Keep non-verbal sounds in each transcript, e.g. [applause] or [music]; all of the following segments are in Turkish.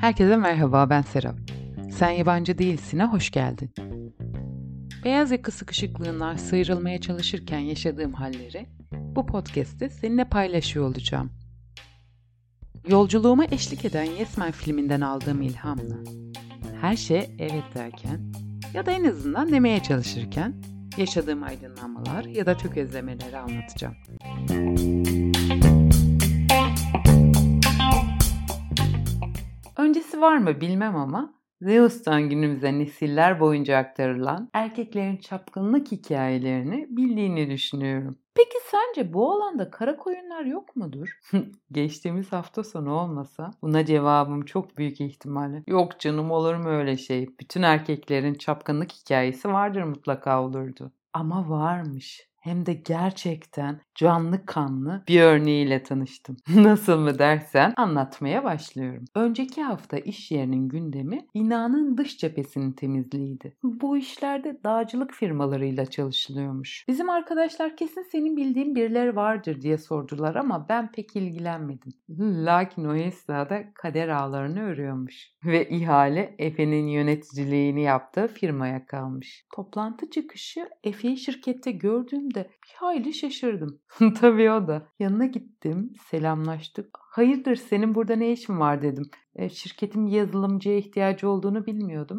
Herkese merhaba ben Serap. Sen yabancı değilsin'e hoş geldin. Beyaz yaka sıkışıklığından sıyrılmaya çalışırken yaşadığım halleri bu podcast'te seninle paylaşıyor olacağım. Yolculuğuma eşlik eden Yesmen filminden aldığım ilhamla her şey evet derken ya da en azından demeye çalışırken yaşadığım aydınlanmalar ya da tökezlemeleri anlatacağım. Var mı bilmem ama Zeus'tan günümüze nesiller boyunca aktarılan erkeklerin çapkınlık hikayelerini bildiğini düşünüyorum. Peki sence bu alanda kara koyunlar yok mudur? [laughs] Geçtiğimiz hafta sonu olmasa buna cevabım çok büyük ihtimalle. Yok canım olur mu öyle şey? Bütün erkeklerin çapkınlık hikayesi vardır mutlaka olurdu. Ama varmış. Hem de gerçekten canlı kanlı bir örneğiyle tanıştım. [laughs] Nasıl mı dersen anlatmaya başlıyorum. Önceki hafta iş yerinin gündemi binanın dış cephesinin temizliğiydi. Bu işlerde dağcılık firmalarıyla çalışılıyormuş. Bizim arkadaşlar kesin senin bildiğin birileri vardır diye sordular ama ben pek ilgilenmedim. Lakin o esnada kader ağlarını örüyormuş. Ve ihale Efe'nin yöneticiliğini yaptığı firmaya kalmış. Toplantı çıkışı Efe'yi şirkette gördüğümde bir hayli şaşırdım. [laughs] Tabii o da. Yanına gittim, selamlaştık. Hayırdır senin burada ne işin var dedim. E, şirketin yazılımcıya ihtiyacı olduğunu bilmiyordum.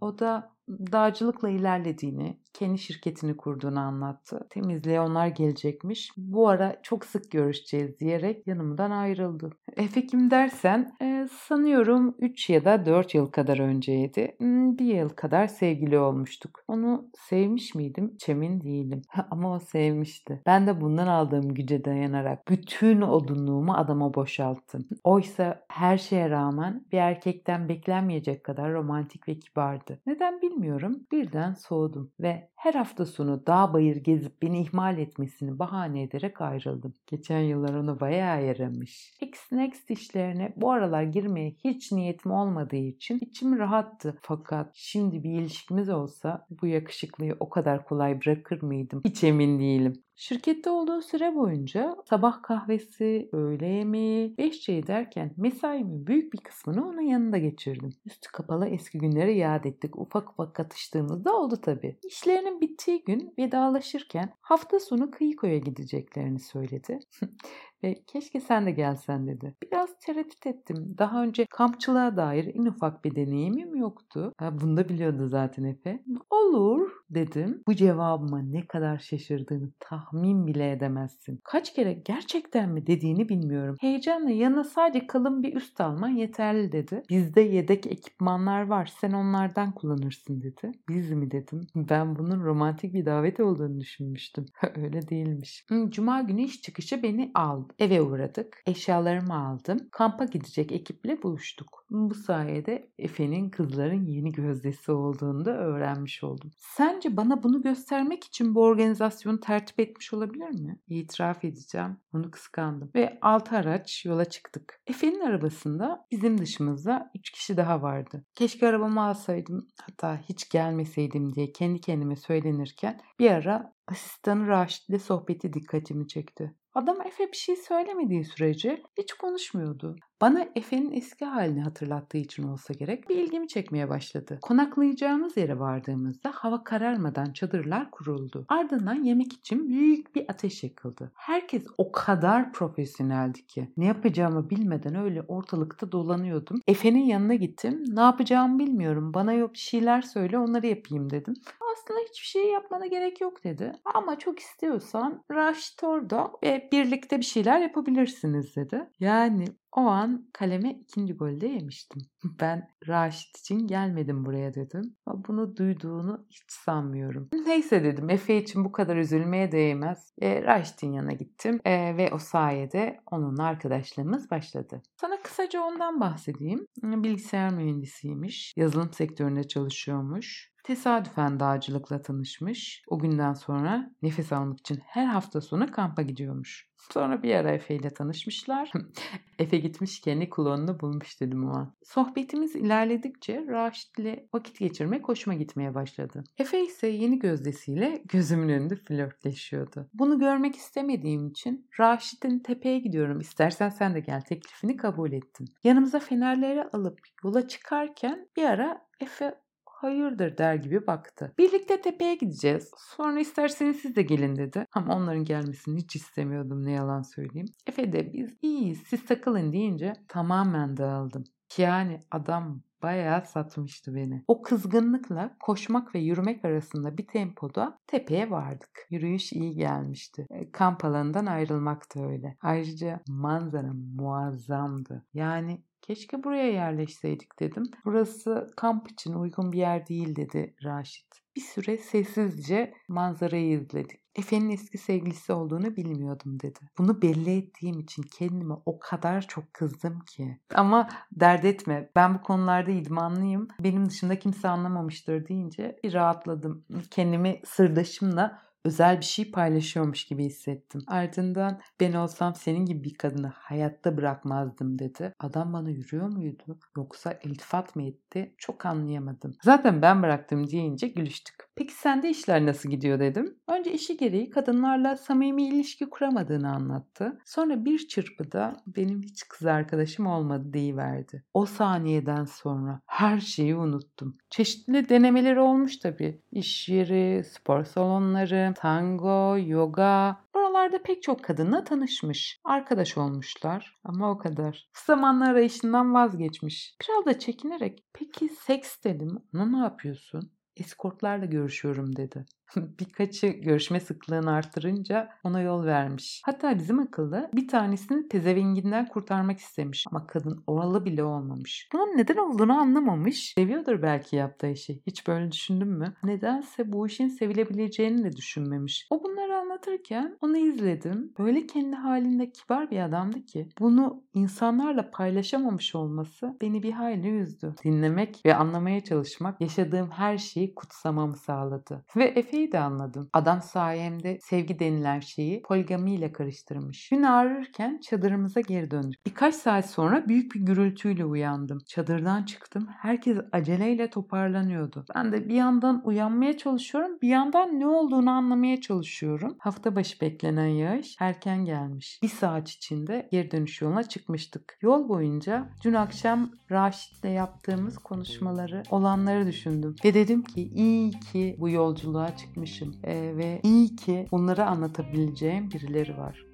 O da dağcılıkla ilerlediğini, kendi şirketini kurduğunu anlattı. Temizliğe onlar gelecekmiş. Bu ara çok sık görüşeceğiz diyerek yanımdan ayrıldı. Efe kim dersen e, sanıyorum 3 ya da 4 yıl kadar önceydi. Bir yıl kadar sevgili olmuştuk. Onu sevmiş miydim? Çemin değilim. [laughs] Ama o sevmişti. Ben de bundan aldığım güce dayanarak bütün odunluğumu adama boşalttım. Oysa her şeye rağmen bir erkekten beklenmeyecek kadar romantik ve kibardı. Neden bilmiyorum. Birden soğudum ve her hafta sonu dağ bayır gezip beni ihmal etmesini bahane ederek ayrıldım. Geçen yıllar onu bayağı yaramış. X-Next işlerine bu aralar girmeye hiç niyetim olmadığı için içim rahattı. Fakat şimdi bir ilişkimiz olsa bu yakışıklıyı o kadar kolay bırakır mıydım? Hiç emin değilim. Şirkette olduğu süre boyunca sabah kahvesi, öğle yemeği, beş çayı derken mesaimin büyük bir kısmını onun yanında geçirdim. Üstü kapalı eski günleri yad ettik. Ufak ufak katıştığımızda oldu tabii. İşlerinin bittiği gün vedalaşırken hafta sonu Kıyıko'ya gideceklerini söyledi. [laughs] ve keşke sen de gelsen dedi. Biraz tereddüt ettim. Daha önce kampçılığa dair en ufak bir deneyimim yoktu. Ha, bunu da biliyordu zaten Efe. Olur dedim. Bu cevabıma ne kadar şaşırdığını tahmin bile edemezsin. Kaç kere gerçekten mi dediğini bilmiyorum. Heyecanla yanına sadece kalın bir üst alman yeterli dedi. Bizde yedek ekipmanlar var. Sen onlardan kullanırsın dedi. Biz mi dedim. Ben bunun romantik bir davet olduğunu düşünmüştüm. [laughs] Öyle değilmiş. Cuma günü iş çıkışı beni aldı. Eve uğradık. Eşyalarımı aldım. Kampa gidecek ekiple buluştuk. Bu sayede Efe'nin kızların yeni gözdesi olduğunu da öğrenmiş oldum. Sence bana bunu göstermek için bu organizasyonu tertip etmiş olabilir mi? İtiraf edeceğim. Onu kıskandım. Ve altı araç yola çıktık. Efe'nin arabasında bizim dışımızda üç kişi daha vardı. Keşke arabamı alsaydım hatta hiç gelmeseydim diye kendi kendime söylenirken bir ara asistanı Raşit'le sohbeti dikkatimi çekti. Adam Efe bir şey söylemediği sürece hiç konuşmuyordu. Bana Efe'nin eski halini hatırlattığı için olsa gerek bir ilgimi çekmeye başladı. Konaklayacağımız yere vardığımızda hava kararmadan çadırlar kuruldu. Ardından yemek için büyük bir ateş yakıldı. Herkes o kadar profesyoneldi ki ne yapacağımı bilmeden öyle ortalıkta dolanıyordum. Efe'nin yanına gittim. Ne yapacağımı bilmiyorum. Bana yok bir şeyler söyle onları yapayım dedim aslında hiçbir şey yapmana gerek yok dedi. Ama çok istiyorsan Raşit orada ve birlikte bir şeyler yapabilirsiniz dedi. Yani o an kaleme ikinci golde yemiştim. [laughs] Ben Raşit için gelmedim buraya dedim. Ama bunu duyduğunu hiç sanmıyorum. Neyse dedim Efe için bu kadar üzülmeye değmez. E, Raşit'in yanına gittim e, ve o sayede onunla arkadaşlığımız başladı. Sana kısaca ondan bahsedeyim. Bilgisayar mühendisiymiş. Yazılım sektöründe çalışıyormuş Tesadüfen dağcılıkla tanışmış. O günden sonra nefes almak için her hafta sonu kampa gidiyormuş. Sonra bir ara Efe ile tanışmışlar. [laughs] Efe gitmiş kendi klonunu bulmuş dedim o an. Sohbetimiz ilerledikçe Raşit ile vakit geçirmek hoşuma gitmeye başladı. Efe ise yeni gözdesiyle gözümün önünde flörtleşiyordu. Bunu görmek istemediğim için Raşit'in tepeye gidiyorum istersen sen de gel teklifini kabul ettim. Yanımıza fenerleri alıp yola çıkarken bir ara Efe hayırdır der gibi baktı. Birlikte tepeye gideceğiz. Sonra isterseniz siz de gelin dedi. Ama onların gelmesini hiç istemiyordum ne yalan söyleyeyim. Efe de biz iyiyiz siz takılın deyince tamamen dağıldım. Yani adam bayağı satmıştı beni. O kızgınlıkla koşmak ve yürümek arasında bir tempoda tepeye vardık. Yürüyüş iyi gelmişti. E, kamp alanından ayrılmak da öyle. Ayrıca manzara muazzamdı. Yani Keşke buraya yerleşseydik dedim. Burası kamp için uygun bir yer değil dedi Raşit. Bir süre sessizce manzarayı izledik. Efe'nin eski sevgilisi olduğunu bilmiyordum dedi. Bunu belli ettiğim için kendime o kadar çok kızdım ki. Ama dert etme ben bu konularda idmanlıyım. Benim dışında kimse anlamamıştır deyince bir rahatladım. Kendimi sırdaşımla özel bir şey paylaşıyormuş gibi hissettim. Ardından ben olsam senin gibi bir kadını hayatta bırakmazdım dedi. Adam bana yürüyor muydu yoksa iltifat mı etti çok anlayamadım. Zaten ben bıraktım deyince gülüştük. Peki sende işler nasıl gidiyor dedim. Önce işi gereği kadınlarla samimi ilişki kuramadığını anlattı. Sonra bir çırpıda benim hiç kız arkadaşım olmadı deyiverdi. O saniyeden sonra her şeyi unuttum. Çeşitli denemeleri olmuş tabii. İş yeri, spor salonları, tango, yoga. Oralarda pek çok kadınla tanışmış. Arkadaş olmuşlar ama o kadar. Zamanla arayışından vazgeçmiş. Biraz da çekinerek peki seks dedim ona ne yapıyorsun? Eskortlarla görüşüyorum dedi. [laughs] Birkaçı görüşme sıklığını arttırınca ona yol vermiş. Hatta bizim akıllı bir tanesini tezevenginden kurtarmak istemiş ama kadın oralı bile olmamış. Bunun neden olduğunu anlamamış. Seviyordur belki yaptığı işi. Hiç böyle düşündün mü? Nedense bu işin sevilebileceğini de düşünmemiş. O bunları anlatırken onu izledim. Böyle kendi halinde kibar bir adamdı ki bunu insanlarla paylaşamamış olması beni bir hayli üzdü. Dinlemek ve anlamaya çalışmak yaşadığım her şeyi kutsamamı sağladı. Ve Efe'yi de anladım. Adam sayemde sevgi denilen şeyi poligamiyle karıştırmış. Gün ağrırken çadırımıza geri döndük. Birkaç saat sonra büyük bir gürültüyle uyandım. Çadırdan çıktım. Herkes aceleyle toparlanıyordu. Ben de bir yandan uyanmaya çalışıyorum, bir yandan ne olduğunu anlamaya çalışıyorum. Hafta başı beklenen yağış erken gelmiş. Bir saat içinde geri dönüş yoluna çıkmıştık. Yol boyunca dün akşam Raşit'le yaptığımız konuşmaları, olanları düşündüm. Ve dedim ki iyi ki bu yolculuğa çıkmışım. Ee, ve iyi ki bunları anlatabileceğim birileri var.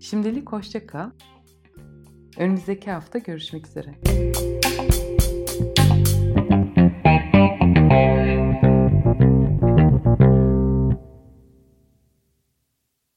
Şimdilik hoşça kal. Önümüzdeki hafta görüşmek üzere.